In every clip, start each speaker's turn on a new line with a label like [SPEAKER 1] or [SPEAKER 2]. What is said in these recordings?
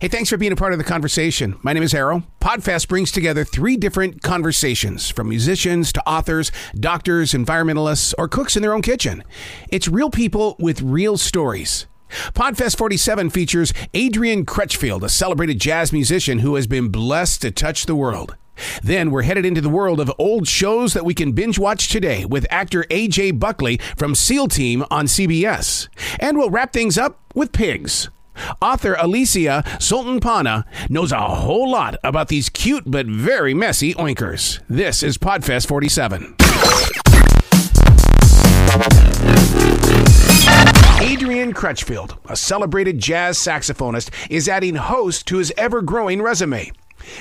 [SPEAKER 1] Hey, thanks for being a part of the conversation. My name is Arroe. Podfest brings together three different conversations from musicians to authors, doctors, environmentalists, or cooks in their own kitchen. It's real people with real stories. Podfest 47 features Adrian Crutchfield, a celebrated jazz musician who has been blessed to touch the world. Then we're headed into the world of old shows that we can binge watch today with actor AJ Buckley from SEAL Team on CBS. And we'll wrap things up with pigs. Author Alesia Soltanpanah knows a whole lot about these cute but very messy oinkers. This is Podfest 47. Adrian Crutchfield, a celebrated jazz saxophonist, is adding host to his ever growing resume.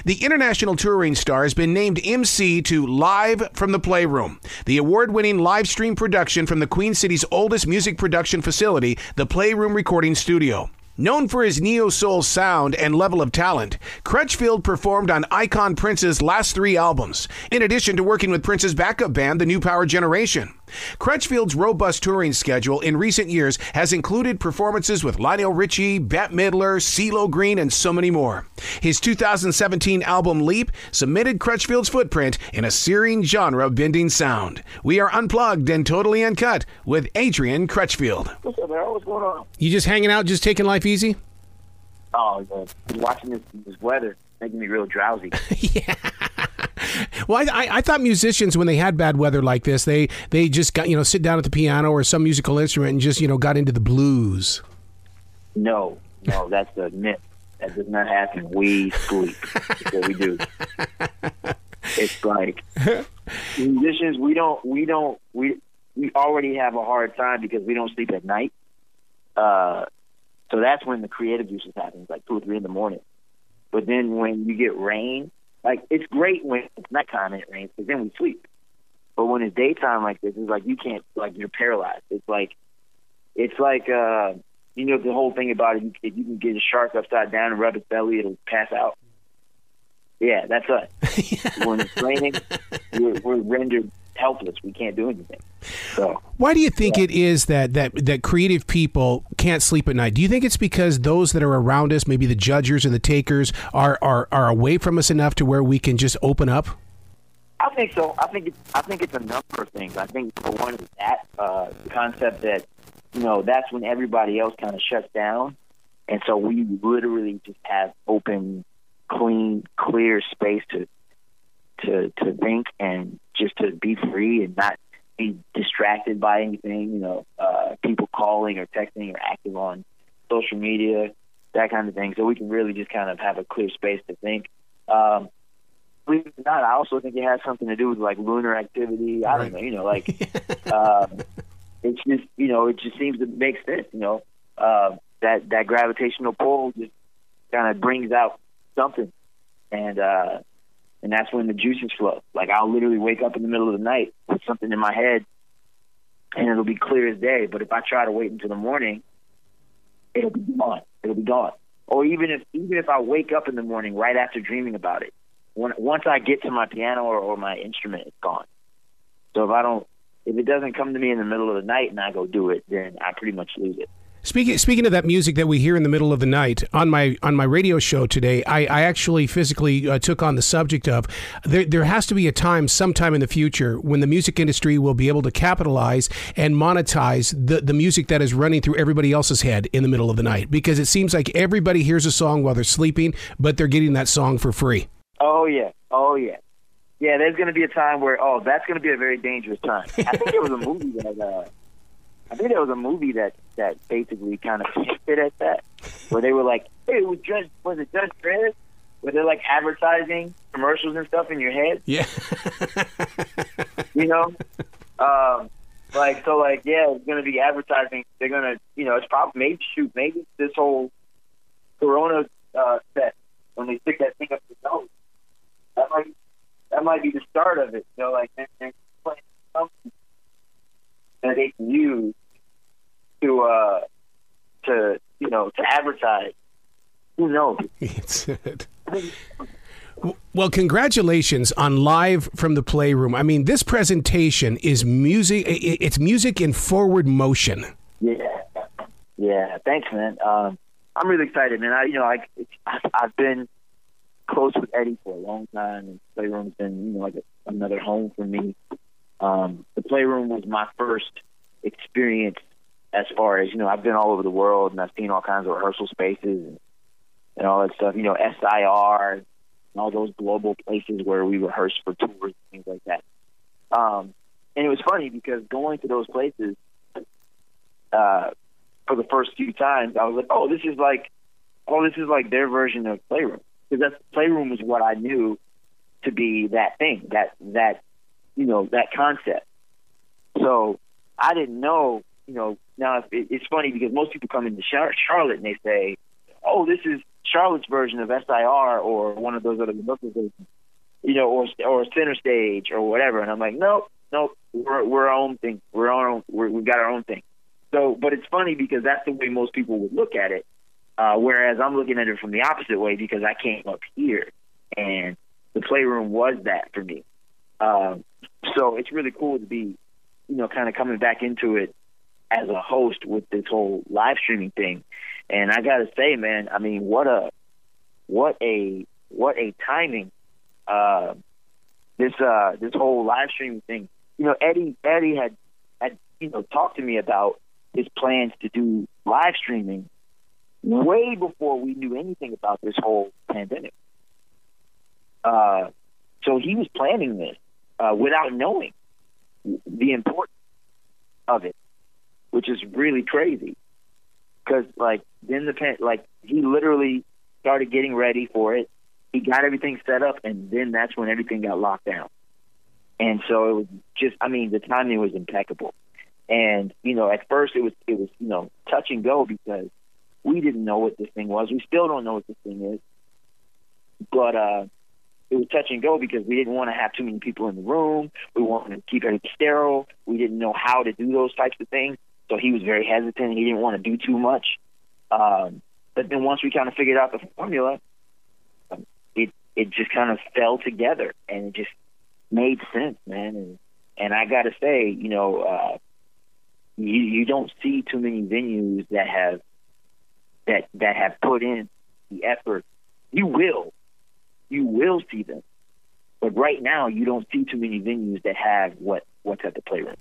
[SPEAKER 1] The international touring star has been named MC to Live from the Playroom, the award winning live stream production from the Queen City's oldest music production facility, the Playroom Recording Studio. Known for his neo soul sound and level of talent, Crutchfield performed on Icon Prince's last three albums, in addition to working with Prince's backup band, the New Power Generation. Crutchfield's robust touring schedule in recent years has included performances with Lionel Richie, Bette Midler, CeeLo Green, and so many more. His 2017 album Leap submitted Crutchfield's footprint in a searing genre bending sound. We are unplugged and totally uncut with Adrian Crutchfield.
[SPEAKER 2] What's up, Harold? What's going on?
[SPEAKER 1] You just hanging out, just taking life easy?
[SPEAKER 2] Oh, man. watching this, this weather making me real drowsy.
[SPEAKER 1] yeah. Well, I, I, thought musicians, when they had bad weather like this, they they just got you know sit down at the piano or some musical instrument and just you know got into the blues.
[SPEAKER 2] No, no, that's a myth. That does not happen. We sleep. That's what we do. It's like musicians. We don't. We don't. We we already have a hard time because we don't sleep at night. Uh, so that's when the creative juices happens, like two or three in the morning. But then when you get rain, like it's great when it's nighttime and it rains because then we sleep. But when it's daytime like this, it's like you can't like you're paralyzed. It's like it's like uh you know the whole thing about it. You, if you can get a shark upside down and rub its belly, it'll pass out. Yeah, that's us. when it's raining, we're, we're rendered helpless. We can't do anything. So,
[SPEAKER 1] why do you think yeah. it is that that that creative people can't sleep at night? Do you think it's because those that are around us, maybe the judges and the takers, are are are away from us enough to where we can just open up?
[SPEAKER 2] I think so. I think it's I think it's a number of things. I think for one is that uh, concept that you know that's when everybody else kind of shuts down, and so we literally just have open, clean, clear space to to to think and just to be free and not be distracted by anything. You know, uh, people calling or texting or active on social media, that kind of thing. So we can really just kind of have a clear space to think. Um, believe it or not, I also think it has something to do with like lunar activity. I don't know, you know, like um, it's just you know, it just seems to make sense. You know, uh, that that gravitational pull just kind of brings out something, and uh, and that's when the juices flow. Like I'll literally wake up in the middle of the night with something in my head, and it'll be clear as day. But if I try to wait until the morning, it'll be gone. It'll be gone. Or even if even if I wake up in the morning right after dreaming about it, when, once I get to my piano or, or my instrument, it's gone. So if I don't, if it doesn't come to me in the middle of the night and I go do it, then I pretty much lose it.
[SPEAKER 1] Speaking speaking of that music that we hear in the middle of the night on my on my radio show today, I, I actually physically uh, took on the subject of there there has to be a time sometime in the future when the music industry will be able to capitalize and monetize the the music that is running through everybody else's head in the middle of the night because it seems like everybody hears a song while they're sleeping, but they're getting that song for free.
[SPEAKER 2] Oh yeah, oh yeah, yeah. There's going to be a time where oh that's going to be a very dangerous time. I think there was a movie that. Uh, I think there was a movie that that basically kind of hinted at that, where they were like, "Hey, it was just was it just Dredd?" Where they're like advertising commercials and stuff in your head.
[SPEAKER 1] Yeah.
[SPEAKER 2] you know, um, like so, like yeah, it's gonna be advertising. They're gonna, you know, it's probably maybe shoot maybe this whole Corona uh, set when they stick that thing up your nose. That might that might be the start of it. Know, like they're, they're playing something that they can use to uh to you know to advertise. Who knows?
[SPEAKER 1] It's it. Well, congratulations on live from the playroom. I mean, this presentation is music. It's music in forward motion.
[SPEAKER 2] Yeah, yeah. Thanks, man. Um, I'm really excited, man. I you know like I've been close with Eddie for a long time, and Playroom's been you know like a, another home for me. Um, the Playroom was my first experience as far as you know. I've been all over the world, and I've seen all kinds of rehearsal spaces and, and all that stuff. You know, SIR and all those global places where we rehearse for tours and things like that. Um, and it was funny because going to those places uh, for the first few times, I was like, "Oh, this is like, oh, this is like their version of Playroom." Because that Playroom was what I knew to be that thing, that that you know that concept. So I didn't know, you know. Now it, it's funny because most people come into Charlotte and they say, "Oh, this is Charlotte's version of SIR or one of those other versions," you know, or or Center Stage or whatever." And I'm like, "Nope, nope, we're we're our own thing. We're our own. We're, we've got our own thing." So, but it's funny because that's the way most people would look at it. Uh, whereas I'm looking at it from the opposite way because I came up here and the playroom was that for me. Um, so it's really cool to be, you know, kind of coming back into it as a host with this whole live streaming thing. And I gotta say, man, I mean, what a, what a, what a timing, uh, this, uh, this whole live streaming thing. You know, Eddie, Eddie had, had, you know, talked to me about his plans to do live streaming way before we knew anything about this whole pandemic. Uh, so he was planning this uh, without knowing the importance of it, which is really crazy. Because like then the pan- like he literally started getting ready for it. He got everything set up, and then that's when everything got locked down. And so it was just, I mean, the timing was impeccable. And you know, at first it was it was you know touch and go because we didn't know what this thing was. We still don't know what this thing is. But uh, it was touch and go because we didn't want to have too many people in the room. We wanted to keep everything sterile. We didn't know how to do those types of things. So he was very hesitant. He didn't want to do too much. Um, but then once we kind of figured out the formula, um, it it just kind of fell together and it just made sense, man. And and I got to say, you know, uh, you you don't see too many venues that have that that have put in the effort. You will, you will see them, but right now you don't see too many venues that have what what's at the playroom.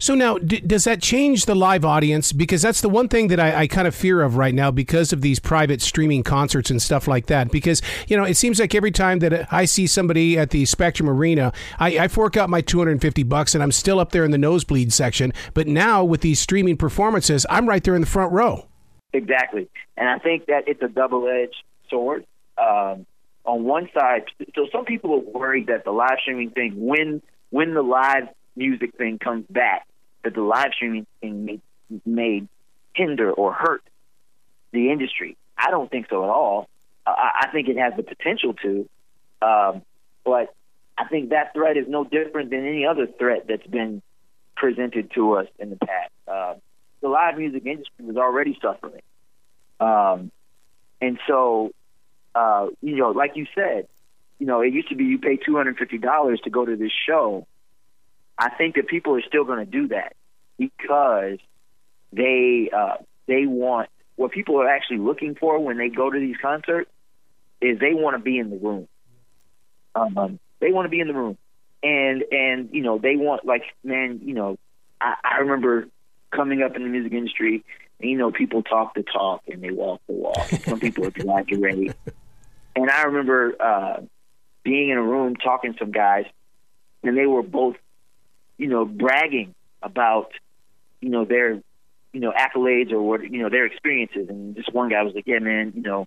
[SPEAKER 1] So now, d- does that change the live audience? Because that's the one thing that I, I, kind of fear of right now because of these private streaming concerts and stuff like that. Because you know, it seems like every time that I see somebody at the Spectrum Arena, I, I fork out my 250 bucks and I'm still up there in the nosebleed section. But now with these streaming performances, I'm right there in the front row.
[SPEAKER 2] Exactly, and I think that it's a double-edged sword. Um, on one side, so some people are worried that the live streaming thing, when when the live music thing comes back, that the live streaming thing may, may hinder or hurt the industry. I don't think so at all. I, I think it has the potential to, um, but I think that threat is no different than any other threat that's been presented to us in the past. Uh, the live music industry was already suffering, um, and so uh, you know, like you said, you know, it used to be you pay two hundred fifty dollars to go to this show I think that people are still going to do that because they uh, they want what people are actually looking for when they go to these concerts is they want to be in the room. Um, they want to be in the room, and and you know they want like man, you know, I, I remember coming up in the music industry, and, you know, people talk the talk and they walk the walk. Some people are exaggerate, and I remember uh, being in a room talking to some guys, and they were both you know, bragging about, you know, their, you know, accolades or what, you know, their experiences. And this one guy was like, yeah, man, you know,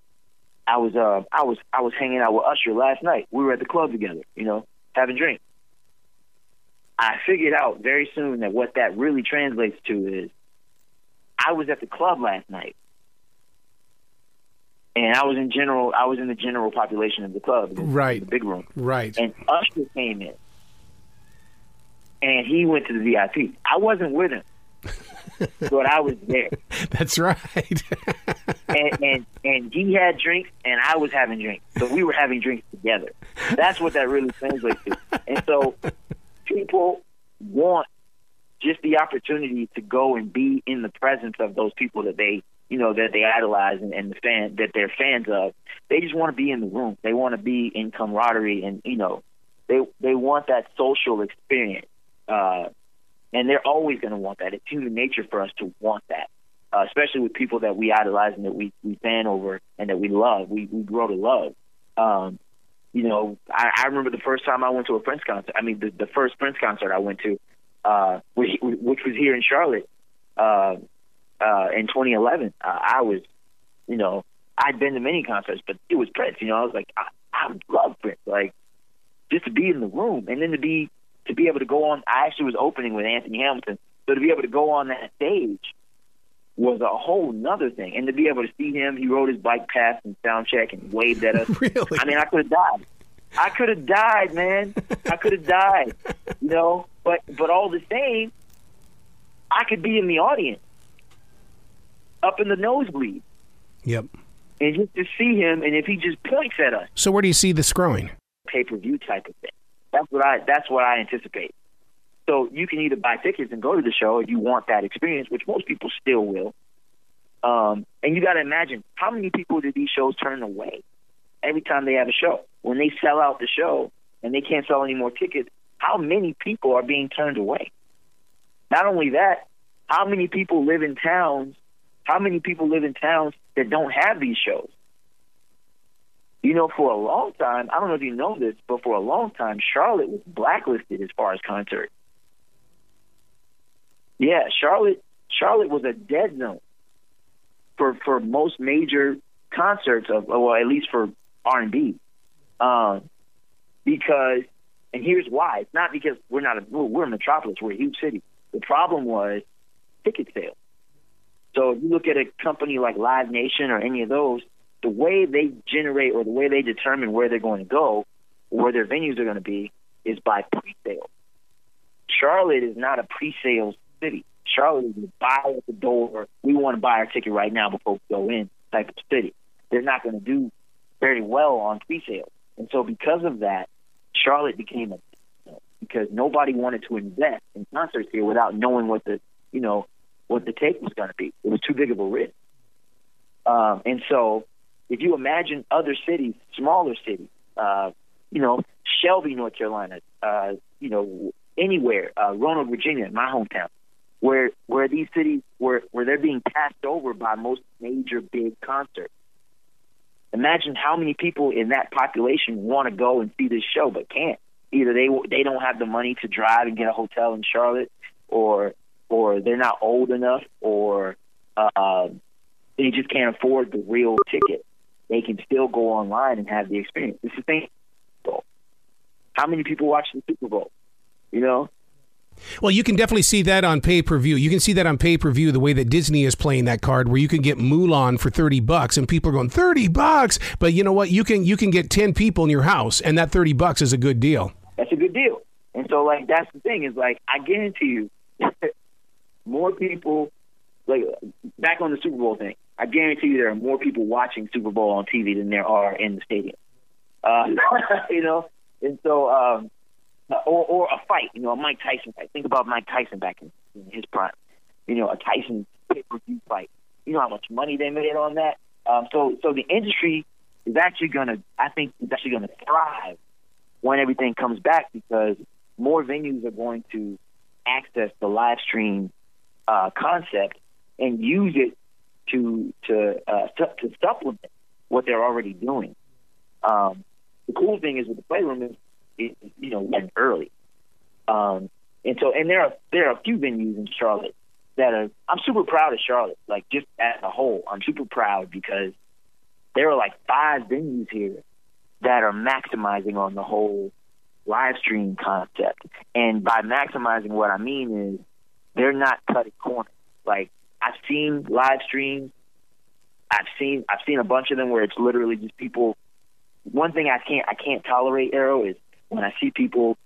[SPEAKER 2] I was, uh, I was, I was hanging out with Usher last night. We were at the club together, you know, having drinks. I figured out very soon that what that really translates to is I was at the club last night. And I was in general I was in the general population of the club,
[SPEAKER 1] right.
[SPEAKER 2] the big room.
[SPEAKER 1] Right.
[SPEAKER 2] And Usher came in and he went to the VIP. I wasn't with him, but I was there.
[SPEAKER 1] That's right.
[SPEAKER 2] and, and and he had drinks, and I was having drinks, so we were having drinks together. That's what that really translates to. And so, people want just the opportunity to go and be in the presence of those people that they you know, that they idolize and, and the fan that they're fans of. They just want to be in the room. They want to be in camaraderie, and you know, they they want that social experience. Uh, and they're always going to want that. It's human nature for us to want that, uh, especially with people that we idolize and that we we fan over and that we love. We we grow to love. Um, you know, I, I remember the first time I went to a Prince concert. I mean, the, the first Prince concert I went to, uh, which, which was here in Charlotte, uh, uh, in 2011. Uh, I was, you know, I'd been to many concerts, but it was Prince. You know, I was like, I, I love Prince. Like, just to be in the room and then to be to be able to go on. I actually was opening with Anthony Hamilton, so to be able to go on that stage was a whole nother thing. And to be able to see him, he rode his bike past and sound check and waved at us.
[SPEAKER 1] really?
[SPEAKER 2] I mean, I could have died. I could have died, man. I could have died. You know, but but all the same, I could be in the audience, up in the nosebleed.
[SPEAKER 1] Yep.
[SPEAKER 2] And just to see him, and if he just points at us.
[SPEAKER 1] So where do you see this growing?
[SPEAKER 2] Pay per view type of thing. That's what I. That's what I anticipate. So you can either buy tickets and go to the show if you want that experience, which most people still will. Um, and you got to imagine how many people do these shows turn away every time they have a show? When they sell out the show and they can't sell any more tickets, how many people are being turned away? Not only that, how many people live in towns? How many people live in towns that don't have these shows? You know, for a long time, I don't know if you know this, but for a long time, Charlotte was blacklisted as far as concerts. Yeah, Charlotte Charlotte was a dead zone for for most major concerts of well, at least for R and B, um, because and here's why. It's not because we're not a we're a metropolis, we're a huge city. The problem was ticket sales. So if you look at a company like Live Nation or any of those, the way they generate or the way they determine where they're going to go, where their venues are going to be, is by pre-sale. Charlotte is not a pre-sale city. Charlotte is a buy at the door. We want to buy our ticket right now before we go in type of city. They're not going to do very well on pre-sale, and so because of that, Charlotte became a because nobody wanted to invest in concerts here without knowing what the you know what the take was going to be. It was too big of a risk. Um, and so, if you imagine other cities, smaller cities, uh, you know, Shelby, North Carolina, uh, you know, anywhere, uh, Roanoke, Virginia, my hometown, where where these cities where where they're being passed over by most major big concerts. Imagine how many people in that population want to go and see this show but can't. Either they they don't have the money to drive and get a hotel in Charlotte, or or they're not old enough, or uh, they just can't afford the real ticket. They can still go online and have the experience. It's the thing. How many people watch the Super Bowl? You know,
[SPEAKER 1] well, you can definitely see that on pay per view. You can see that on pay per view the way that Disney is playing that card, where you can get Mulan for thirty bucks, and people are going thirty bucks. But you know what? You can you can get ten people in your house, and that thirty bucks is a good deal.
[SPEAKER 2] That's a good deal. And so, like, that's the thing is like, I guarantee you, more people, like, back on the Super Bowl thing. I guarantee you, there are more people watching Super Bowl on TV than there are in the stadium. Uh, you know, and so. um uh, or or a fight, you know, a Mike Tyson fight. Think about Mike Tyson back in, in his prime. You know, a Tyson pay per view fight. You know how much money they made on that. Um, so so the industry is actually gonna, I think, is actually gonna thrive when everything comes back because more venues are going to access the live stream uh, concept and use it to to uh, to supplement what they're already doing. Um, the cool thing is with the playroom is you know, went early. Um, and so, and there are there are a few venues in Charlotte that are. I'm super proud of Charlotte. Like just as a whole, I'm super proud because there are like five venues here that are maximizing on the whole live stream concept. And by maximizing, what I mean is they're not cutting corners. Like I've seen live streams. I've seen I've seen a bunch of them where it's literally just people. One thing I can't I can't tolerate Arroe is when I see people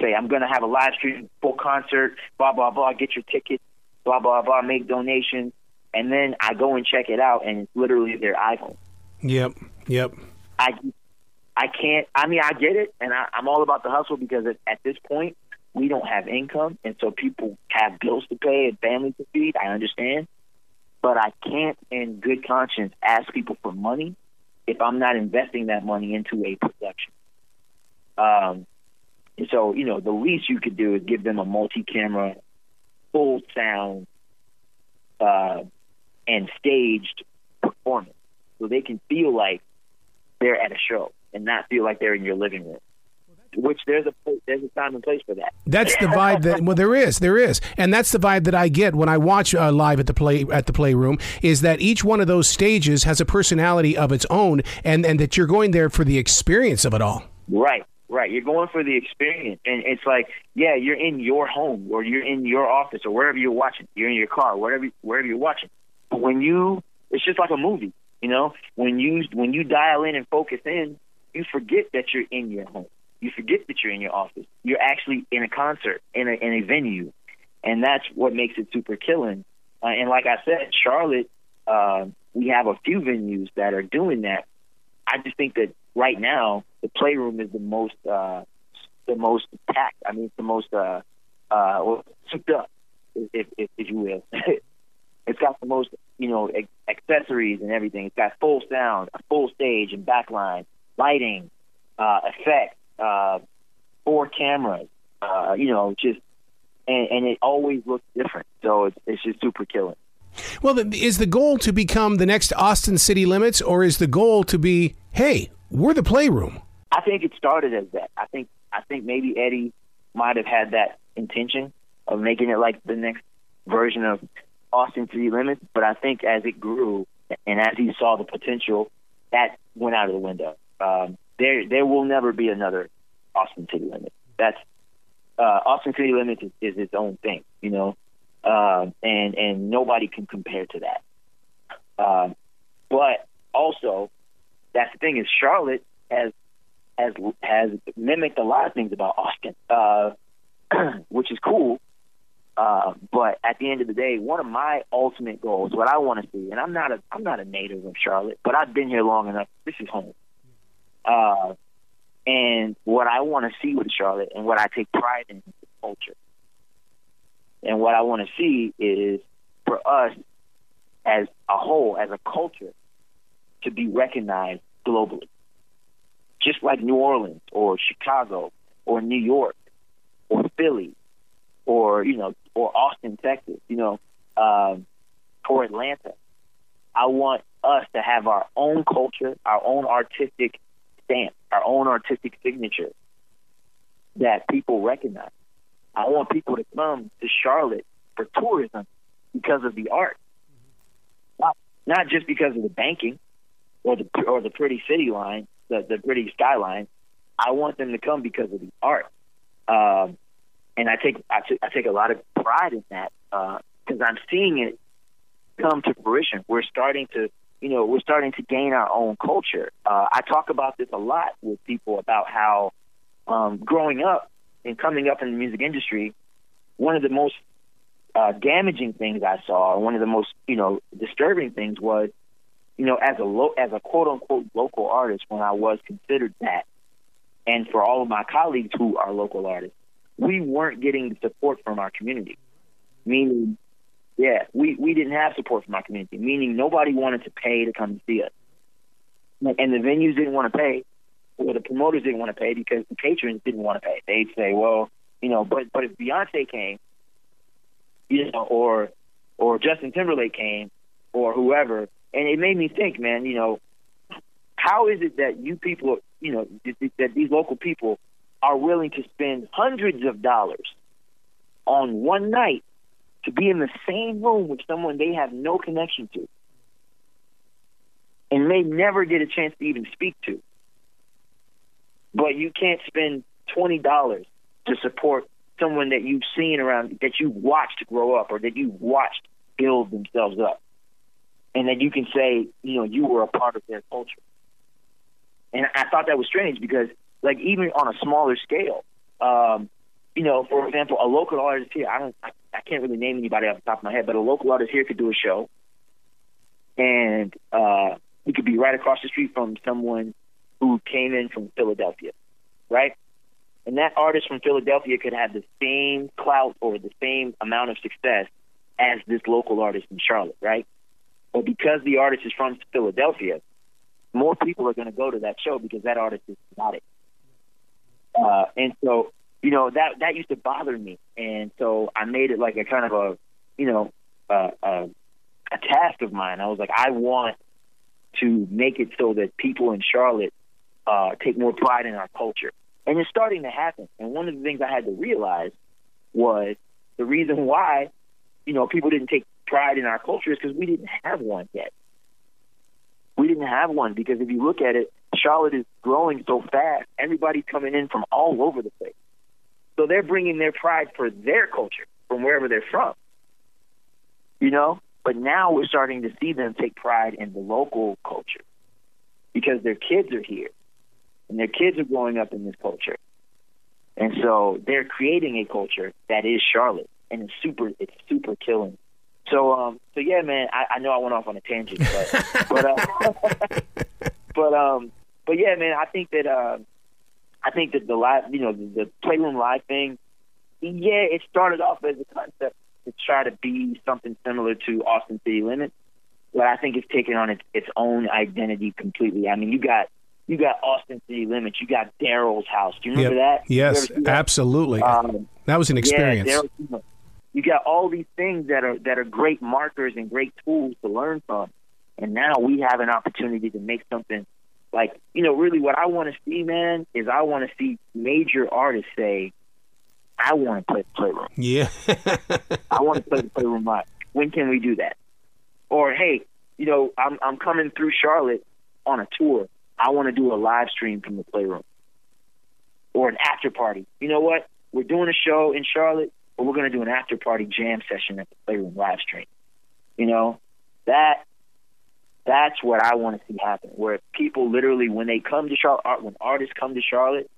[SPEAKER 2] say, I'm going to have a live stream full concert, blah, blah, blah, get your ticket, blah, blah, blah, make donations. And then I go and check it out, and it's literally their iPhone.
[SPEAKER 1] Yep, yep.
[SPEAKER 2] I, I can't, I mean, I get it, and I, I'm all about the hustle because at, at this point, we don't have income, and so people have bills to pay and families to feed. I understand. but I can't, in good conscience, ask people for money if I'm not investing that money into a production. Um, and so, you know, the least you could do is give them a multi-camera, full sound, uh, and staged performance, so they can feel like they're at a show and not feel like they're in your living room which there's a there's a time and place for that.
[SPEAKER 1] That's the vibe that well there is there is, and that's the vibe that I get when I watch uh, live at the play at the playroom is that each one of those stages has a personality of its own, and and that you're going there for the experience of it all.
[SPEAKER 2] Right. Right, you're going for the experience, and it's like, yeah, you're in your home, or you're in your office, or wherever you're watching. You're in your car, wherever wherever you're watching. But when you, it's just like a movie, you know. When you when you dial in and focus in, you forget that you're in your home you forget that you're in your office. You're actually in a concert, in a, in a venue. And that's what makes it super killing. Uh, and like I said, Charlotte, uh, we have a few venues that are doing that. I just think that right now, the playroom is the most, uh, the most packed. I mean, it's the most, uh, uh, well, souped up, if, if, if you will. it's got the most, you know, accessories and everything. It's got full sound, a full stage and backline, lighting, uh, effects, uh, four cameras, uh, you know, just and, and it always looks different. So it's it's just super killing.
[SPEAKER 1] Well, is the goal to become the next Austin City Limits, or is the goal to be, hey, we're the playroom?
[SPEAKER 2] I think it started as that. I think I think maybe Eddie might have had that intention of making it like the next version of Austin City Limits, but I think as it grew and as he saw the potential, that went out of the window. Um, there there will never be another Austin City Limits. That's uh, Austin City Limits is, is its own thing, you know, uh, and and nobody can compare to that. Uh, but also, that's the thing is Charlotte has has has mimicked a lot of things about Austin, uh, which is cool. Uh, but at the end of the day, one of my ultimate goals, what I want to see, and I'm not a I'm not a native of Charlotte, but I've been here long enough. This is home. Uh, and what I want to see with Charlotte and what I take pride in is the culture. And what I want to see is for us as a whole, as a culture, to be recognized globally. Just like New Orleans or Chicago or New York or Philly or, you know, or Austin, Texas, you know, um, or Atlanta. I want us to have our own culture, our own artistic stamp, our own artistic signature that people recognize. I want people to come to Charlotte for tourism because of the art, not not just because of the banking or the or the pretty city line, the the pretty skyline. I want them to come because of the art, um, and I take I, t- I take a lot of pride in that because uh, I'm seeing it come to fruition. We're starting to you know, we're starting to gain our own culture. Uh, I talk about this a lot with people about how um, growing up and coming up in the music industry, one of the most uh, damaging things I saw, one of the most you know disturbing things was, you know, as a lo- as a quote unquote local artist, when I was considered that, and for all of my colleagues who are local artists, we weren't getting the support from our community. Meaning, yeah, we, we didn't have support from our community, meaning nobody wanted to pay to come see us. And the venues didn't want to pay, or the promoters didn't want to pay because the patrons didn't want to pay. They'd say, well, you know, but but if Beyonce came, you know, or or Justin Timberlake came, or whoever, and it made me think, man, you know, how is it that you people, you know, that these local people are willing to spend hundreds of dollars on one night to be in the same room with someone they have no connection to and may never get a chance to even speak to. But you can't spend twenty dollars to support someone that you've seen around that you watched grow up or that you watched build themselves up. And that you can say, you know, you were a part of their culture. And I thought that was strange because like even on a smaller scale, um, you know, for example, a local artist here, I don't, can't really name anybody off the top of my head, but a local artist here could do a show, and uh, he could be right across the street from someone who came in from Philadelphia, right? And that artist from Philadelphia could have the same clout or the same amount of success as this local artist in Charlotte, right? But because the artist is from Philadelphia, more people are going to go to that show because that artist is exotic. Uh, and so, you know, that that used to bother me, and so I made it like a kind of a, you know, uh, uh, a task of mine. I was like, I want to make it so that people in Charlotte uh, take more pride in our culture, and it's starting to happen. And one of the things I had to realize was the reason why, you know, people didn't take pride in our culture is because we didn't have one yet. We didn't have one because if you look at it, Charlotte is growing so fast. Everybody's coming in from all over the place. So they're bringing their pride for their culture from wherever they're from. You know? But now we're starting to see them take pride in the local culture because their kids are here and their kids are growing up in this culture. And so they're creating a culture that is Charlotte and it's super it's super killing. So um so yeah man, I, I know I went off on a tangent but but uh, but um but yeah man, I think that uh I think that the live you know, the, the playroom live thing, yeah, it started off as a concept to try to be something similar to Austin City Limits, but I think it's taken on its its own identity completely. I mean, you got you got Austin City Limits, you got Daryl's house. Do you remember
[SPEAKER 1] yep.
[SPEAKER 2] that?
[SPEAKER 1] Yes, that? absolutely. Um, that was an experience.
[SPEAKER 2] Yeah, you got all these things that are that are great markers and great tools to learn from, and now we have an opportunity to make something like you know really what I want to see, man, is I want to see major artists say, I want to play the playroom.
[SPEAKER 1] Yeah.
[SPEAKER 2] I want to play the playroom live. When can we do that? Or hey, you know, I'm I'm coming through Charlotte on a tour. I want to do a live stream from the playroom. Or an after party. You know what? We're doing a show in Charlotte, but we're going to do an after party jam session at the playroom live stream. You know, that that's what I want to see happen. Where people literally, when they come to Charlotte, when artists come to Charlotte,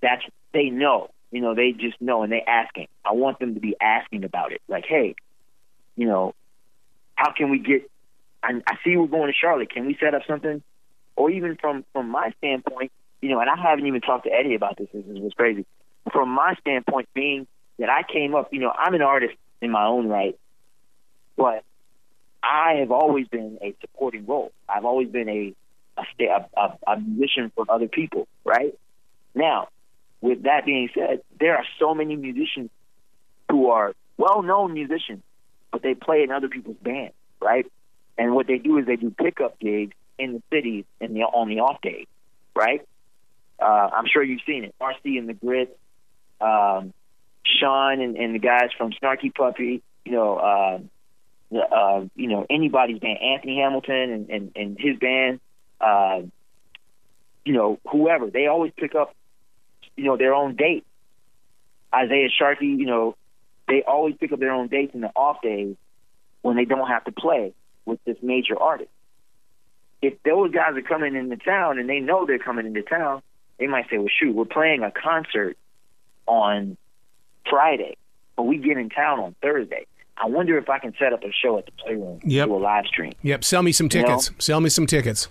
[SPEAKER 2] that's they know you know, they just know and they asking. I want them to be asking about it. Like, hey, you know, how can we get? I, I see we're going to Charlotte. Can we set up something? Or even from from my standpoint, you know, and I haven't even talked to Eddie about this. This was crazy. From my standpoint, being that I came up, you know, I'm an artist in my own right, but I have always been a supporting role. I've always been a a, a, a musician for other people, right? Now, with that being said, there are so many musicians who are well-known musicians, but they play in other people's bands, right? And what they do is they do pickup gigs in the cities in the on the off days, right? Uh, I'm sure you've seen it. Marcy and the Grit, um, Sean and, and the guys from Snarky Puppy, you know, uh, uh, you know anybody's band, Anthony Hamilton and, and, and his band, uh, you know, whoever. They always pick up you know, their own date. Isaiah Sharkey, you know, they always pick up their own dates in the off days when they don't have to play with this major artist. If those guys are coming into town and they know they're coming into town, they might say, well, shoot, we're playing a concert on Friday, but we get in town on Thursday. I wonder if I can set up a show at the Playroom
[SPEAKER 1] yep.
[SPEAKER 2] do a live stream.
[SPEAKER 1] Yep, sell me some tickets. You know? Sell me some tickets.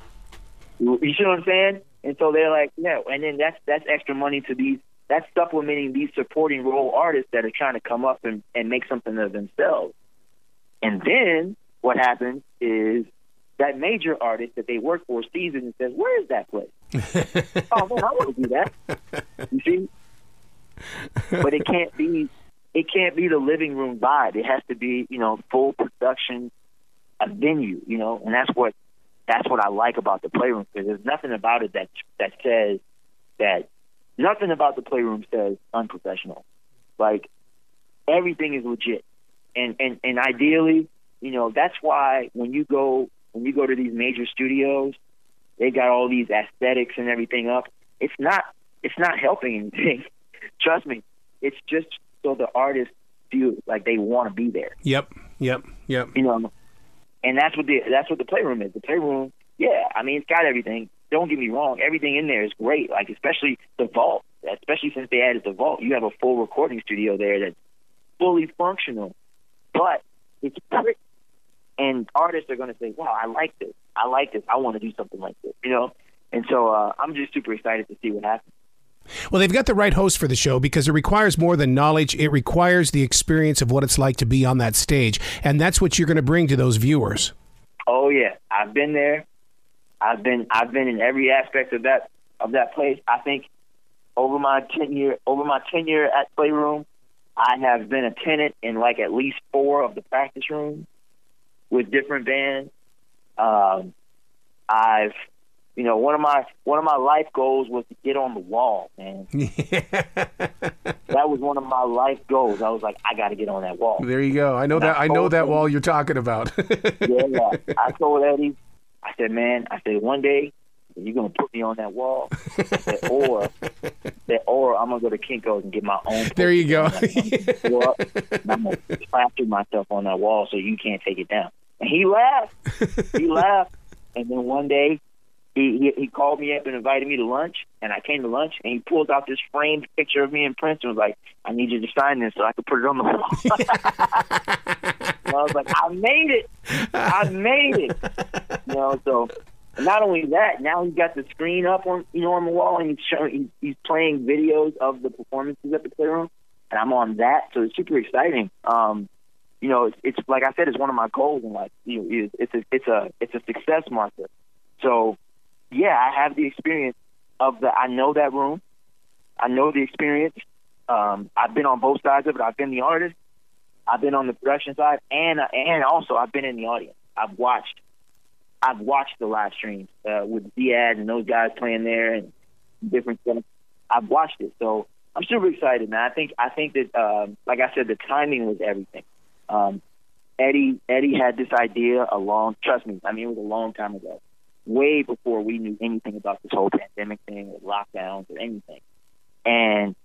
[SPEAKER 2] You see what I'm saying? And so they're like, yeah, and then that's that's extra money to these that's supplementing these supporting role artists that are trying to come up and, and make something of themselves. And then what happens is that major artist that they work for sees it and says, Where is that place? oh man, I want to do that. You see? But it can't be it can't be the living room vibe. It has to be, you know, full production, a venue, you know, and that's what that's what I like about the playroom because there's nothing about it that that says that nothing about the playroom says unprofessional. Like everything is legit, and and and ideally, you know, that's why when you go when you go to these major studios, they got all these aesthetics and everything up. It's not it's not helping anything. Trust me, it's just so the artists feel like they want to be there.
[SPEAKER 1] Yep, yep, yep.
[SPEAKER 2] You know, and that's what the that's what the playroom is. The playroom, yeah, I mean, it's got everything. Don't get me wrong, everything in there is great. Like especially the vault, especially since they added the vault, you have a full recording studio there that's fully functional. But it's pretty, and artists are going to say, "Wow, I like this. I like this. I want to do something like this." You know, and so uh, I'm just super excited to see what happens.
[SPEAKER 1] Well, they've got the right host for the show because it requires more than knowledge. It requires the experience of what it's like to be on that stage. And that's what you're going to bring to those viewers.
[SPEAKER 2] Oh yeah, I've been there. I've been I've been in every aspect of that of that place. I think over my tenure over my tenure at Playroom, I have been a tenant in like at least four of the practice rooms with different bands. Um, I've you know, one of my one of my life goals was to get on the wall, man. that was one of my life goals. I was like, I got to get on that wall.
[SPEAKER 1] There you go. I know and that. I, I know that Eddie, wall you're talking about.
[SPEAKER 2] yeah, yeah. I told Eddie, I said, man, I said one day you're gonna put me on that wall, said, or that, or I'm gonna go to Kinko's and get my own.
[SPEAKER 1] There you go.
[SPEAKER 2] go up, I'm gonna plaster myself on that wall so you can't take it down. And he laughed. He laughed. And then one day he, he he called me up and invited me to lunch, and I came to lunch, and he pulled out this framed picture of me and Prince and was like, "I need you to sign this so I could put it on the wall." I was like, "I made it! I made it!" You know, so not only that, now he's got the screen up on you know on the wall, and he's showing he's, he's playing videos of the performances at the playroom, and I'm on that, so it's super exciting. Um, you know, it's, it's like I said, it's one of my goals in life. You know, it's a it's a it's a success marker. So yeah, I have the experience of the. I know that room. I know the experience. Um, I've been on both sides of it. I've been the artist. I've been on the production side, and and also I've been in the audience. I've watched. I've watched the live streams uh, with Ziad and those guys playing there and different stuff. I've watched it, so I'm super excited, man. I think I think that, um, like I said, the timing was everything. Um, Eddie Eddie had this idea a long. Trust me, I mean it was a long time ago way before we knew anything about this whole pandemic thing or lockdowns or anything. And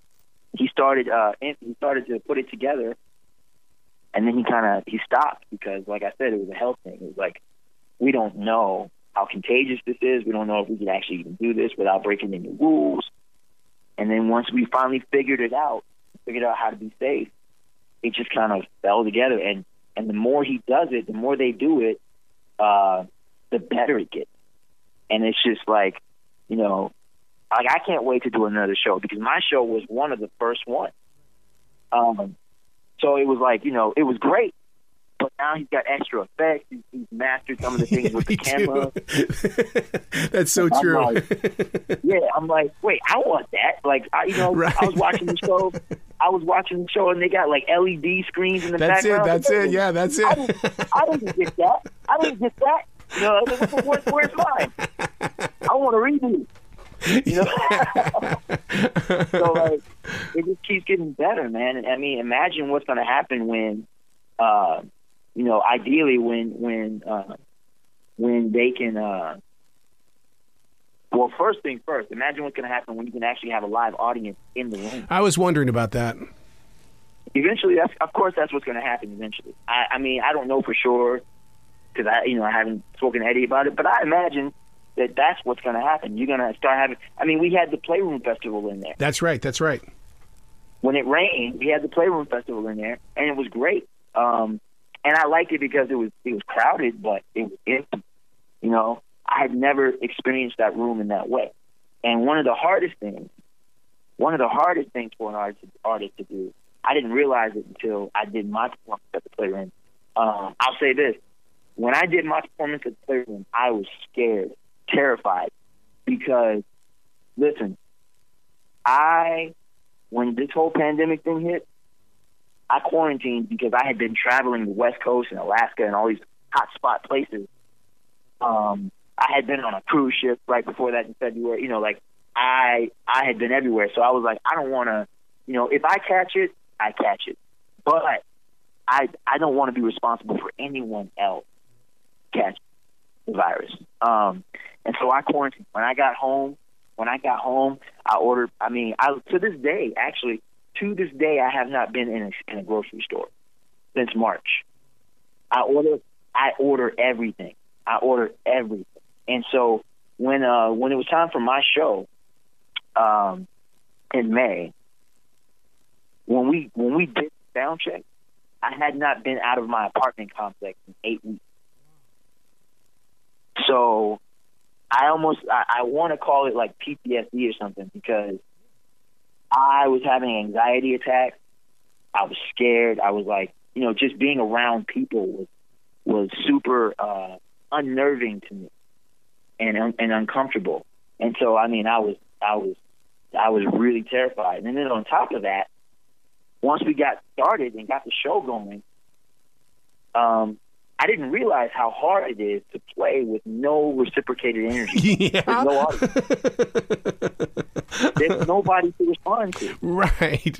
[SPEAKER 2] he started uh he started to put it together and then he kind of he stopped because like I said it was a health thing. It was like we don't know how contagious this is. We don't know if we can actually even do this without breaking any rules. And then once we finally figured it out, figured out how to be safe, it just kind of fell together. And and the more he does it, the more they do it, uh, the better it gets and it's just like, you know, like I can't wait to do another show because my show was one of the first ones. Um, so it was like, you know, it was great. But now he's got extra effects. He's, he's mastered some of the things with the camera.
[SPEAKER 1] That's so I'm true.
[SPEAKER 2] Like, yeah, I'm like, wait, I want that. Like, I, you know, right. I was watching the show. I was watching the show, and they got like LED screens in the
[SPEAKER 1] that's
[SPEAKER 2] background.
[SPEAKER 1] That's it. That's it. Yeah, that's it.
[SPEAKER 2] I didn't, I didn't get that. I didn't get that. You know, where, where's mine? I want to redo. You know, so like it just keeps getting better, man. I mean, imagine what's going to happen when, uh, you know, ideally when when uh, when they can. Uh, well, first thing first, imagine what's going to happen when you can actually have a live audience in the room.
[SPEAKER 1] I was wondering about that.
[SPEAKER 2] Eventually, that's of course that's what's going to happen. Eventually, I, I mean, I don't know for sure because I, you know, I haven't spoken to Eddie about it, but I imagine that that's what's going to happen. You're going to start having. I mean, we had the Playroom Festival in there.
[SPEAKER 1] That's right. That's right.
[SPEAKER 2] When it rained, we had the Playroom Festival in there, and it was great. Um, and I liked it because it was it was crowded, but it was empty. You know, I had never experienced that room in that way. And one of the hardest things, one of the hardest things for an artist artist to do, I didn't realize it until I did my performance at the Playroom. Um, I'll say this: when I did my performance at Playroom, I was scared, terrified, because listen, I when this whole pandemic thing hit, I quarantined because I had been traveling the West Coast and Alaska and all these hot spot places. Um, I had been on a cruise ship right before that in February. You know, like I I had been everywhere, so I was like, I don't want to. You know, if I catch it, I catch it, but I I don't want to be responsible for anyone else catch the virus. Um, and so I quarantined. When I got home, when I got home, I ordered. I mean, I to this day, actually, to this day, I have not been in a, in a grocery store since March. I order. I order everything. I order everything. And so when uh when it was time for my show, um, in May, when we when we did the sound check, I had not been out of my apartment complex in eight weeks. So I almost I, I want to call it like PTSD or something because I was having anxiety attacks. I was scared. I was like, you know, just being around people was was super uh, unnerving to me and and uncomfortable. And so I mean I was I was I was really terrified. And then on top of that, once we got started and got the show going, um, I didn't realize how hard it is to play with no reciprocated energy.
[SPEAKER 1] Yeah.
[SPEAKER 2] There's no audience. There's nobody to respond to.
[SPEAKER 1] Right.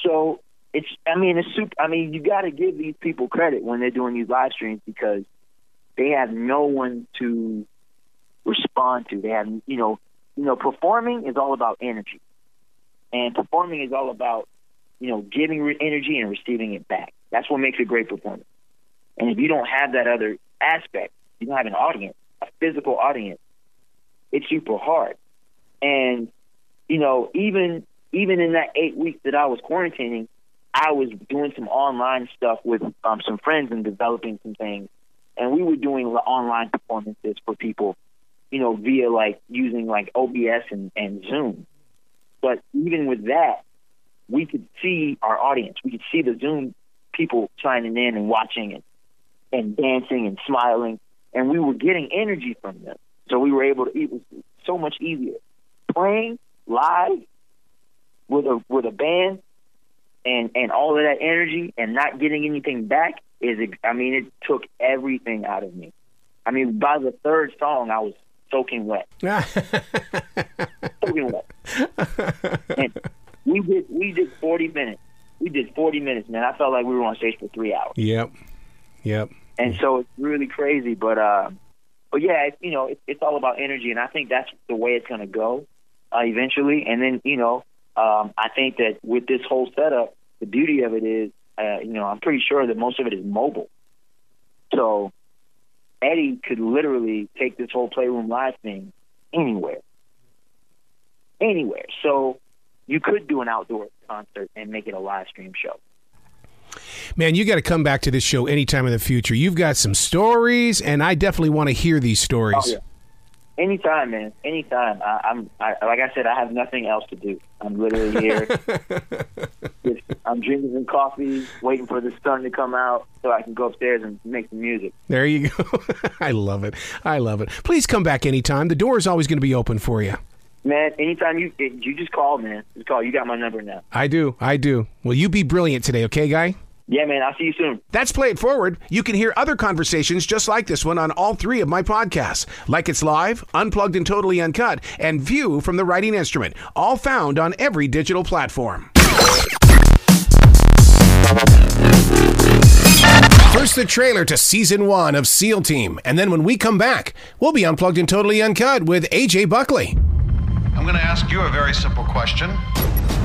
[SPEAKER 2] So it's I mean it's super I mean you got to give these people credit when they're doing these live streams because they have no one to respond to. They have you know you know performing is all about energy, and performing is all about you know giving re- energy and receiving it back. That's what makes a great performance. And if you don't have that other aspect, you don't have an audience, a physical audience. It's super hard. And you know even even in that eight weeks that I was quarantining, I was doing some online stuff with um, some friends and developing some things, and we were doing online performances for people, you know, via like using like OBS and, and Zoom. But even with that, we could see our audience. We could see the Zoom people signing in and watching and and dancing and smiling, and we were getting energy from them. So we were able to. It was so much easier playing live with a with a band and and all of that energy and not getting anything back is I mean it took everything out of me. I mean by the third song I was soaking wet. soaking wet. And we did we did 40 minutes. We did 40 minutes, man. I felt like we were on stage for 3 hours.
[SPEAKER 1] yep. Yep.
[SPEAKER 2] And so it's really crazy, but uh but yeah, it's, you know, it's, it's all about energy and I think that's the way it's going to go uh, eventually. And then, you know, um, I think that with this whole setup, the beauty of it is, uh, you know, I'm pretty sure that most of it is mobile. So Eddie could literally take this whole Playroom Live thing anywhere. Anywhere. So you could do an outdoor concert and make it a live stream show.
[SPEAKER 1] Man, you got to come back to this show anytime in the future. You've got some stories, and I definitely want to hear these stories.
[SPEAKER 2] Oh, yeah. Anytime, man. Anytime. I, I'm I, like I said. I have nothing else to do. I'm literally here. Just, I'm drinking some coffee, waiting for the sun to come out so I can go upstairs and make some music.
[SPEAKER 1] There you go. I love it. I love it. Please come back anytime. The door is always going to be open for you.
[SPEAKER 2] Man, anytime you you just call, man. Just call. You got my number now.
[SPEAKER 1] I do. I do. Well, you be brilliant today, okay, guy?
[SPEAKER 2] Yeah, man. I'll see you soon.
[SPEAKER 1] That's Play It Forward. You can hear other conversations just like this one on all three of my podcasts Like It's Live, Unplugged and Totally Uncut, and View from the Writing Instrument, all found on every digital platform. First, the trailer to season one of SEAL Team, and then when we come back, we'll be unplugged and totally uncut with AJ Buckley.
[SPEAKER 3] I'm going to ask you a very simple question.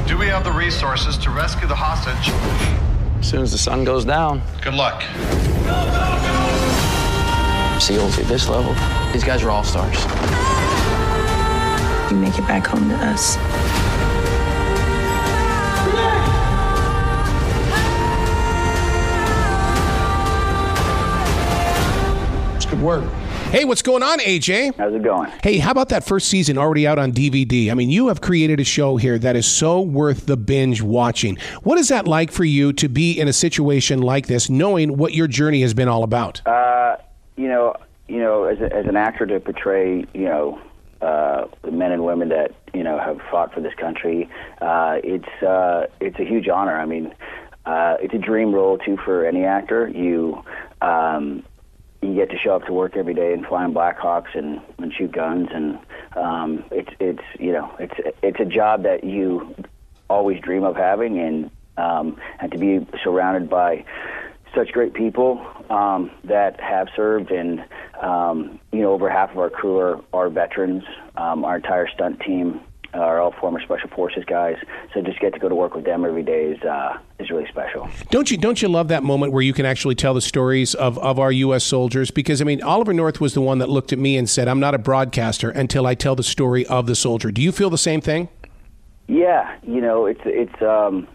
[SPEAKER 3] Do we have the resources to rescue the hostage?
[SPEAKER 4] As soon as the sun goes down,
[SPEAKER 3] Good luck.
[SPEAKER 4] SEALs at this level, these guys are all stars.
[SPEAKER 5] You make it back home to us.
[SPEAKER 3] It's good work.
[SPEAKER 1] Hey, what's going on, AJ?
[SPEAKER 2] How's it going?
[SPEAKER 1] Hey, how about that first season already out on DVD? I mean, you have created a show here that is so worth the binge watching. What is that like for you to be in a situation like this, knowing what your journey has been all about?
[SPEAKER 6] Uh, you know, you know, as, a, as an actor to portray, you know, uh, the men and women that you know have fought for this country, uh, it's uh, it's a huge honor. I mean, uh, it's a dream role too for any actor. You um, you get to show up to work every day and fly in Blackhawks and, and shoot guns, and um, it's it's you know it's it's a job that you always dream of having, and um, and to be surrounded by such great people um, that have served, and um, you know, over half of our crew are, are veterans. Um, our entire stunt team are all former special forces guys. So just get to go to work with them every day is uh, is really special.
[SPEAKER 1] Don't you don't you love that moment where you can actually tell the stories of, of our U.S. soldiers? Because I mean, Oliver North was the one that looked at me and said, "I'm not a broadcaster until I tell the story of the soldier." Do you feel the same thing?
[SPEAKER 6] Yeah, you know, it's it's um,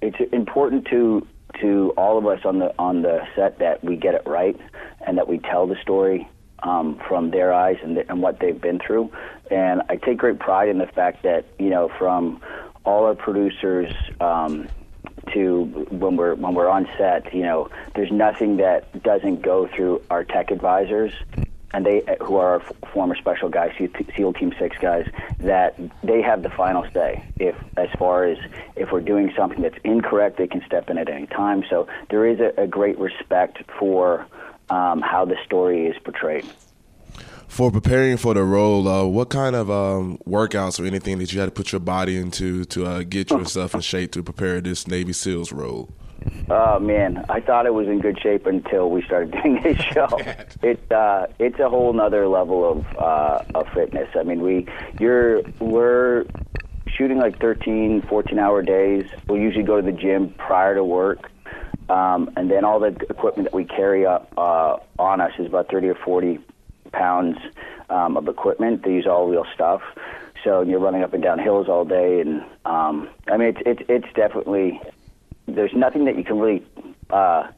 [SPEAKER 6] it's important to to all of us on the on the set that we get it right and that we tell the story um, from their eyes and, and what they've been through. And I take great pride in the fact that you know from all our producers um, to when we're when we're on set. You know, there's nothing that doesn't go through our tech advisors, and they who are our f- former special guys, SEAL Team Six guys, that they have the final say. If as far as if we're doing something that's incorrect, they can step in at any time. So there is a, a great respect for um, how the story is portrayed
[SPEAKER 5] for preparing for the role, uh, what kind of um, workouts or anything that you had to put your body into to uh, get yourself in shape to prepare this Navy SEALs role?
[SPEAKER 6] Oh man, I thought it was in good shape until we started doing this show. It's uh, it's a whole nother level of uh, of fitness. I mean, we you're we're shooting like 13, 14 hour days. We'll usually go to the gym prior to work. Um, and then all the equipment that we carry up uh, on us is about 30 or 40 pounds um, of equipment. They use all wheel stuff. So you're running up and down hills all day, and um, I mean, it's it's it's definitely there's nothing that you can really uh,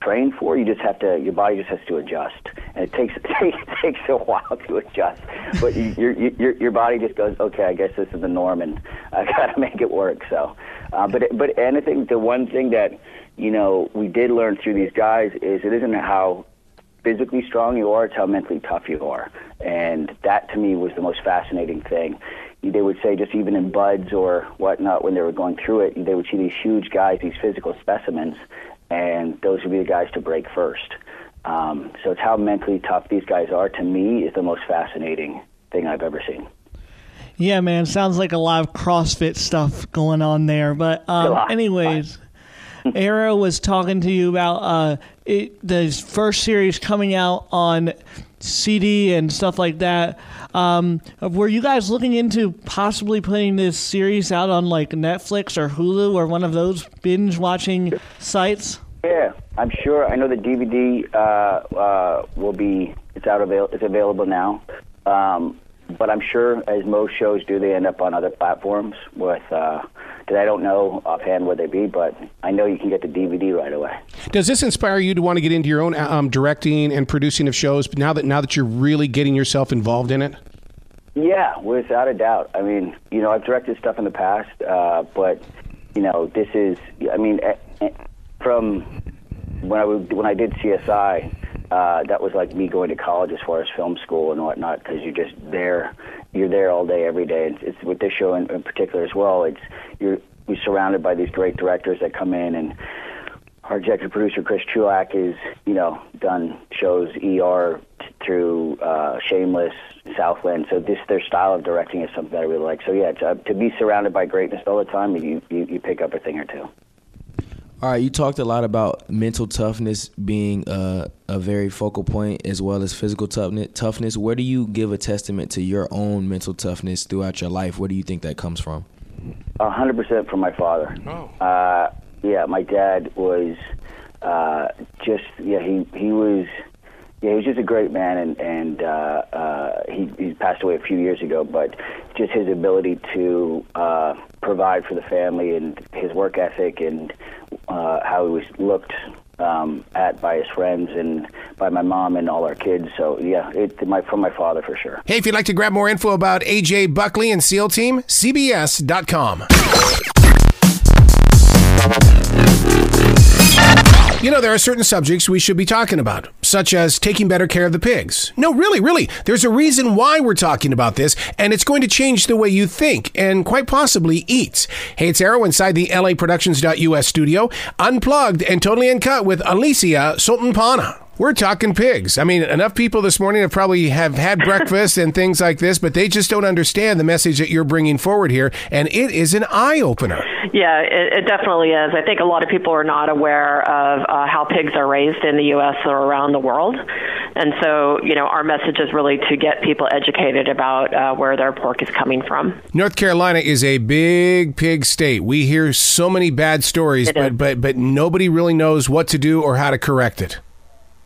[SPEAKER 6] train for. You just have to your body just has to adjust, and it takes it takes a while to adjust. But you, your your your body just goes, okay, I guess this is the norm, and I got to make it work. So, uh, but but anything, the one thing that you know we did learn through these guys is it isn't how physically strong you are, it's how mentally tough you are. And that to me was the most fascinating thing. They would say, just even in BUD/S or whatnot, when they were going through it, they would see these huge guys, these physical specimens, and those would be the guys to break first. Um, so it's how mentally tough these guys are. To me, is the most fascinating thing I've ever seen.
[SPEAKER 7] Yeah, man, sounds like a lot of CrossFit stuff going on there. But um, anyways, Arroe was talking to you about uh, it, the first series coming out on CD and stuff like that. Um, were you guys looking into possibly putting this series out on like Netflix or Hulu or one of those binge watching sites?
[SPEAKER 6] Yeah, I'm sure. I know the DVD uh, uh, will be it's out avail- it's available now. Um, but I'm sure, as most shows do, they end up on other platforms with uh, that I don't know offhand where they be, but I know you can get the DVD right away.
[SPEAKER 1] Does this inspire you to want to get into your own um, directing and producing of shows now that now that you're really getting yourself involved in it?
[SPEAKER 6] Yeah, without a doubt. I mean, you know, I've directed stuff in the past, uh, but you know, this is. I mean, eh, eh, from when I when I did CSI, uh, that was like me going to college as far as film school and whatnot because you're just there, you're there all day every day. It's, it's with this show in, in particular as well. It's you're you're surrounded by these great directors that come in and our executive producer Chris Chulack is you know done shows ER t- through uh, Shameless, Southland. So this their style of directing is something that I really like. So yeah, to, to be surrounded by greatness all the time, you, you you pick up a thing or two.
[SPEAKER 8] All right, you talked a lot about mental toughness being a, a very focal point as well as physical toughness. Where do you give a testament to your own mental toughness throughout your life? Where do you think that comes from?
[SPEAKER 6] A hundred percent from my father.
[SPEAKER 1] Oh.
[SPEAKER 6] Uh, yeah, my dad was uh, just yeah he he was yeah he was just a great man and and uh, uh, he he passed away a few years ago, but just his ability to uh, provide for the family and his work ethic and uh, how he was looked um, at by his friends and by my mom and all our kids. So yeah, it my from my father for sure.
[SPEAKER 1] Hey, if you'd like to grab more info about AJ Buckley and SEAL Team, CBS.com. You know, there are certain subjects we should be talking about, such as taking better care of the pigs. No, really, really, there's a reason why we're talking about this, and it's going to change the way you think and quite possibly eat. Hey, it's Arroe inside the LA Productions.us studio, unplugged and totally uncut with Alesia Soltanpanah. We're talking pigs. I mean, enough people this morning have probably have had breakfast and things like this, but they just don't understand the message that you're bringing forward here, and it is an eye opener.
[SPEAKER 9] Yeah, it, it definitely is. I think a lot of people are not aware of uh, how pigs are raised in the U.S. or around the world, and so you know our message is really to get people educated about uh, where their pork is coming from.
[SPEAKER 1] North Carolina is a big pig state. We hear so many bad stories,
[SPEAKER 9] It
[SPEAKER 1] but
[SPEAKER 9] is.
[SPEAKER 1] but but nobody really knows what to do or how to correct it.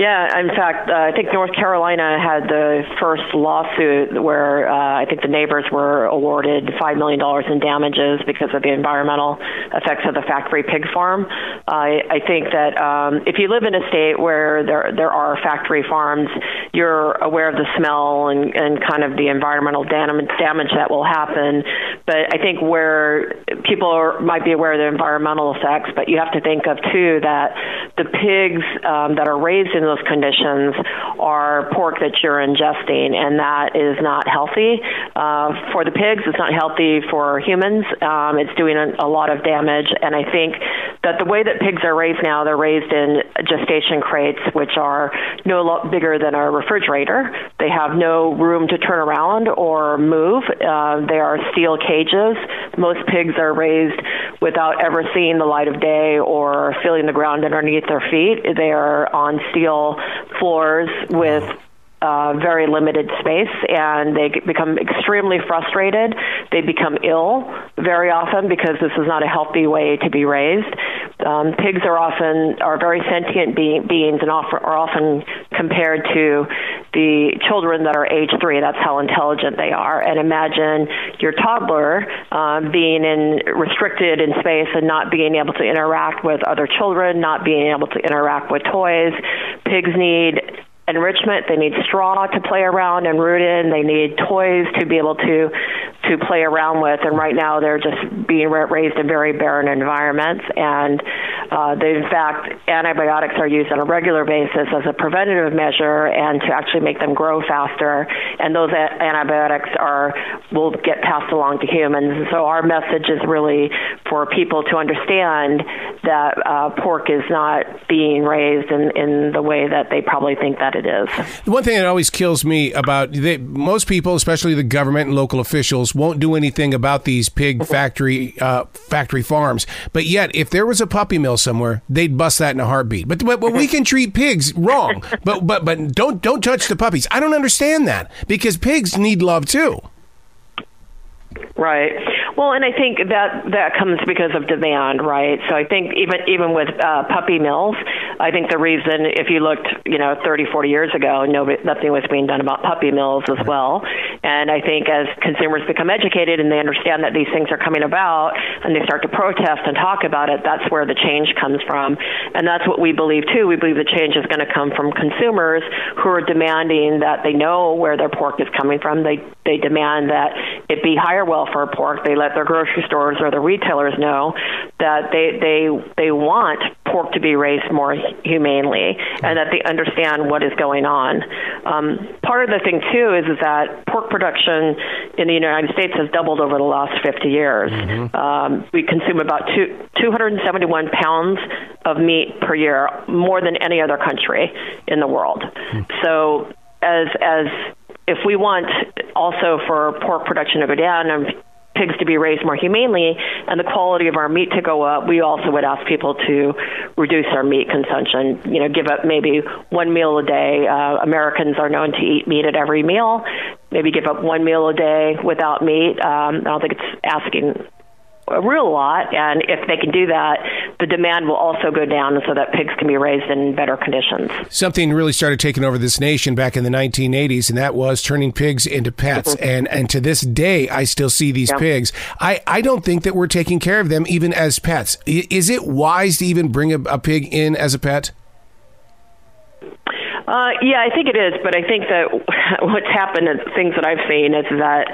[SPEAKER 9] Yeah, in fact, uh, I think North Carolina had the first lawsuit where uh, I think the neighbors were awarded $5 million in damages because of the environmental effects of the factory pig farm. I, I think that um, if you live in a state where there, there are factory farms, you're aware of the smell and, and kind of the environmental damage, damage that will happen. But I think where people are, might be aware of the environmental effects, but you have to think of, too, that the pigs um, that are raised in those conditions are pork that you're ingesting, and that is not healthy uh, for the pigs. It's not healthy for humans. Um, it's doing a, a lot of damage, and I think that the way that pigs are raised now, they're raised in gestation crates, which are no lot bigger than a refrigerator. They have no room to turn around or move. Uh, they are steel cages. Most pigs are raised without ever seeing the light of day or feeling the ground underneath their feet. They are on steel floors with uh, very limited space and they become extremely frustrated. They become ill very often because this is not a healthy way to be raised. Um, pigs are often are very sentient be- beings and offer, are often compared to the children that are age three. That's how intelligent they are. And imagine your toddler um, being in restricted in space and not being able to interact with other children, not being able to interact with toys. Pigs need enrichment. They need straw to play around and root in. They need toys to be able to to play around with. And right now, they're just being raised in very barren environments. And uh, they, in fact, antibiotics are used on a regular basis as a preventative measure and to actually make them grow faster. And those a- antibiotics are will get passed along to humans. So our message is really for people to understand that uh, pork is not being raised in, in the way that they probably think that it is.
[SPEAKER 1] One thing that always kills me about they, most people, especially the government and local officials, won't do anything about these pig factory uh, factory farms. But yet, if there was a puppy mill somewhere, they'd bust that in a heartbeat. But but, but we can treat pigs wrong. But but but don't don't touch the puppies. I don't understand that because pigs need love too.
[SPEAKER 9] Right. Well, and I think that that comes because of demand, right? So I think even even with uh, puppy mills, I think the reason, if you looked, you know, 30, 40 years ago, nobody, nothing was being done about puppy mills as well. And I think as consumers become educated and they understand that these things are coming about, and they start to protest and talk about it, that's where the change comes from. And that's what we believe too. We believe the change is going to come from consumers who are demanding that they know where their pork is coming from. They they demand that it be higher welfare pork. They let their grocery stores or the retailers know that they they they want pork to be raised more humanely and that they understand what is going on. Um, part of the thing too is, is that pork production in the United States has doubled over the last 50 years. Mm-hmm. Um, we consume about two, 271 pounds of meat per year, more than any other country in the world. Mm-hmm. So as as if we want also for pork production to go down and pigs to be raised more humanely and the quality of our meat to go up, we also would ask people to reduce our meat consumption. You know, give up maybe one meal a day. Uh, Americans are known to eat meat at every meal. Maybe give up one meal a day without meat. Um, I don't think it's asking a real lot, and if they can do that, the demand will also go down so that pigs can be raised in better conditions.
[SPEAKER 1] Something really started taking over this nation back in the 1980s, and that was turning pigs into pets. Mm-hmm. And and to this day, I still see these yeah. pigs. I, I don't think that we're taking care of them even as pets. Is it wise to even bring a, a pig in as a pet?
[SPEAKER 9] Uh, yeah, I think it is, but I think that what's happened and things that I've seen is that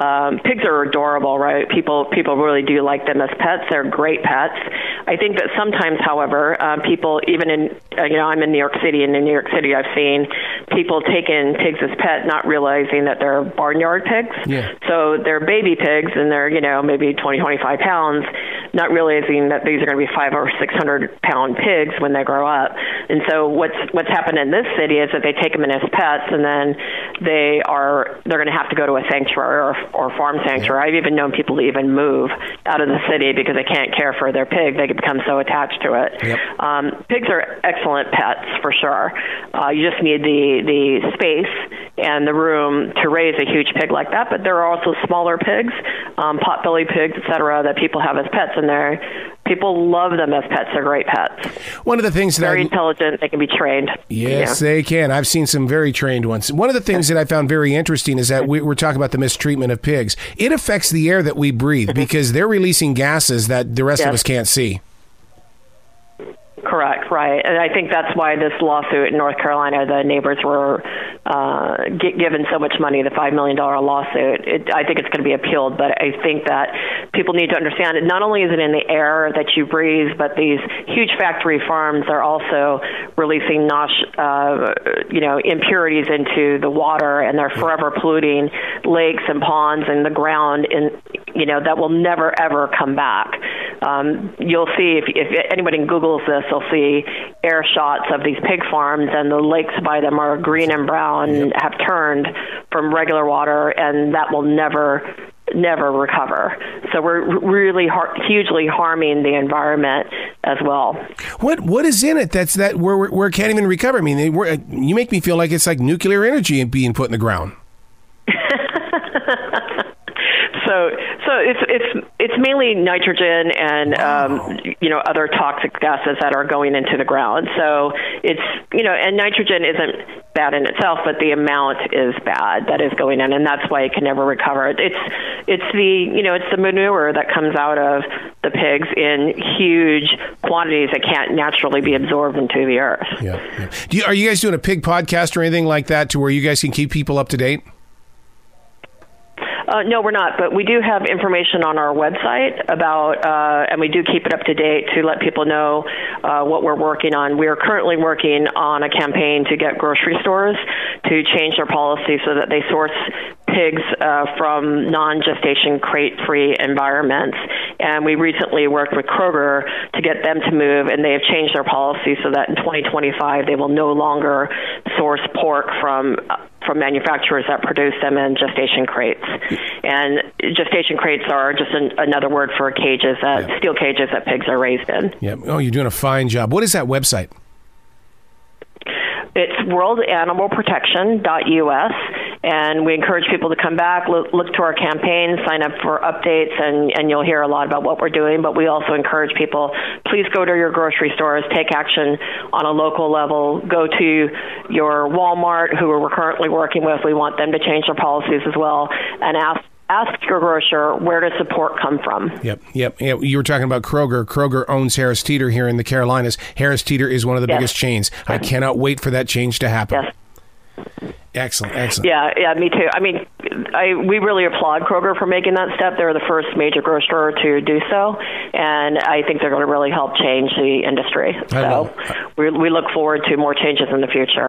[SPEAKER 9] um, pigs are adorable, right? People people really do like them as pets. They're great pets. I think that sometimes, however, uh, people even in uh, you know I'm in New York City, and in New York City I've seen people take in pigs as pet, not realizing that they're barnyard pigs.
[SPEAKER 1] Yeah.
[SPEAKER 9] So they're baby pigs, and they're you know maybe 20 25 pounds, not realizing that these are going to be five or six hundred pound pigs when they grow up. And so what's what's happened in this city is that they take them in as pets, and then they are they're going to have to go to a sanctuary or, or farm sanctuary. I've even known people to even move out of the city because they can't care for their pig; they become so attached to it.
[SPEAKER 1] Yep.
[SPEAKER 9] Um, pigs are excellent pets for sure. Uh, you just need the the space and the room to raise a huge pig like that. But there are also smaller pigs, um, potbelly pigs, et cetera, that people have as pets, and they're people love them as pets. They're great pets.
[SPEAKER 1] One of the things that
[SPEAKER 9] very
[SPEAKER 1] I,
[SPEAKER 9] intelligent, they can be trained.
[SPEAKER 1] Yes, they can. I've seen some very trained ones. One of the things that I found very interesting is that we, are talking about the mistreatment of pigs. It affects the air that we breathe because they're releasing gases that the rest
[SPEAKER 9] Yes.
[SPEAKER 1] of us can't see.
[SPEAKER 9] Correct, right. And I think that's why this lawsuit in North Carolina, the neighbors were uh, gi- given so much money, the $5 million lawsuit. It, I think it's going to be appealed, but I think that people need to understand it. Not only is it in the air that you breathe, but these huge factory farms are also releasing nosh, uh, you know, impurities into the water, and they're forever polluting lakes and ponds and the ground, and you know that will never ever come back. Um, you'll see if, if anybody Googles this, they'll see air shots of these pig farms, and the lakes by them are green and brown, and have turned from regular water, and that will never never recover. So we're really har- hugely harming the environment as well.
[SPEAKER 1] What what is in it that's that where where, can't even recover? I mean, they, where, you make me feel like it's like nuclear energy being put in the ground.
[SPEAKER 9] So, so it's it's it's mainly nitrogen and um, you know other toxic gases that are going into the ground. So it's you know, and nitrogen isn't bad in itself, but the amount is bad that is going in, and that's why it can never recover. It's it's the you know it's the manure that comes out of the pigs in huge quantities that can't naturally be absorbed into the earth.
[SPEAKER 1] Yeah. yeah. You, are you guys doing a pig podcast or anything like that to where you guys can keep people up to date?
[SPEAKER 9] Uh, no, we're not, but we do have information on our website about, uh, and we do keep it up to date to let people know uh, what we're working on. We are currently working on a campaign to get grocery stores to change their policy so that they source pigs uh, from non-gestation crate-free environments. And we recently worked with Kroger to get them to move, and they have changed their policy so that in 2025 they will no longer source pork from from manufacturers that produce them in gestation crates. And gestation crates are just an, another word for cages that steel cages that pigs are raised in.
[SPEAKER 1] Yeah. Oh, you're doing a fine job. What is that website?
[SPEAKER 9] It's worldanimalprotection.us, and we encourage people to come back, look, look to our campaign, sign up for updates, and, and you'll hear a lot about what we're doing. But we also encourage people, please go to your grocery stores, take action on a local level, go to your Walmart, who we're currently working with. We want them to change their policies as well, and ask ask your grocer where does support come from.
[SPEAKER 1] Yep, yep. Yeah, you were talking about Kroger. Kroger owns Harris Teeter here in the Carolinas. Harris Teeter is one of the
[SPEAKER 9] Yes.
[SPEAKER 1] biggest chains. I cannot wait for that change to happen.
[SPEAKER 9] Yes.
[SPEAKER 1] Excellent, excellent.
[SPEAKER 9] Yeah, yeah, me too. I mean, I we really applaud Kroger for making that step. They're the first major grocer to do so, and I think they're going to really help change the industry.
[SPEAKER 1] I
[SPEAKER 9] So we we look forward to more changes in the future.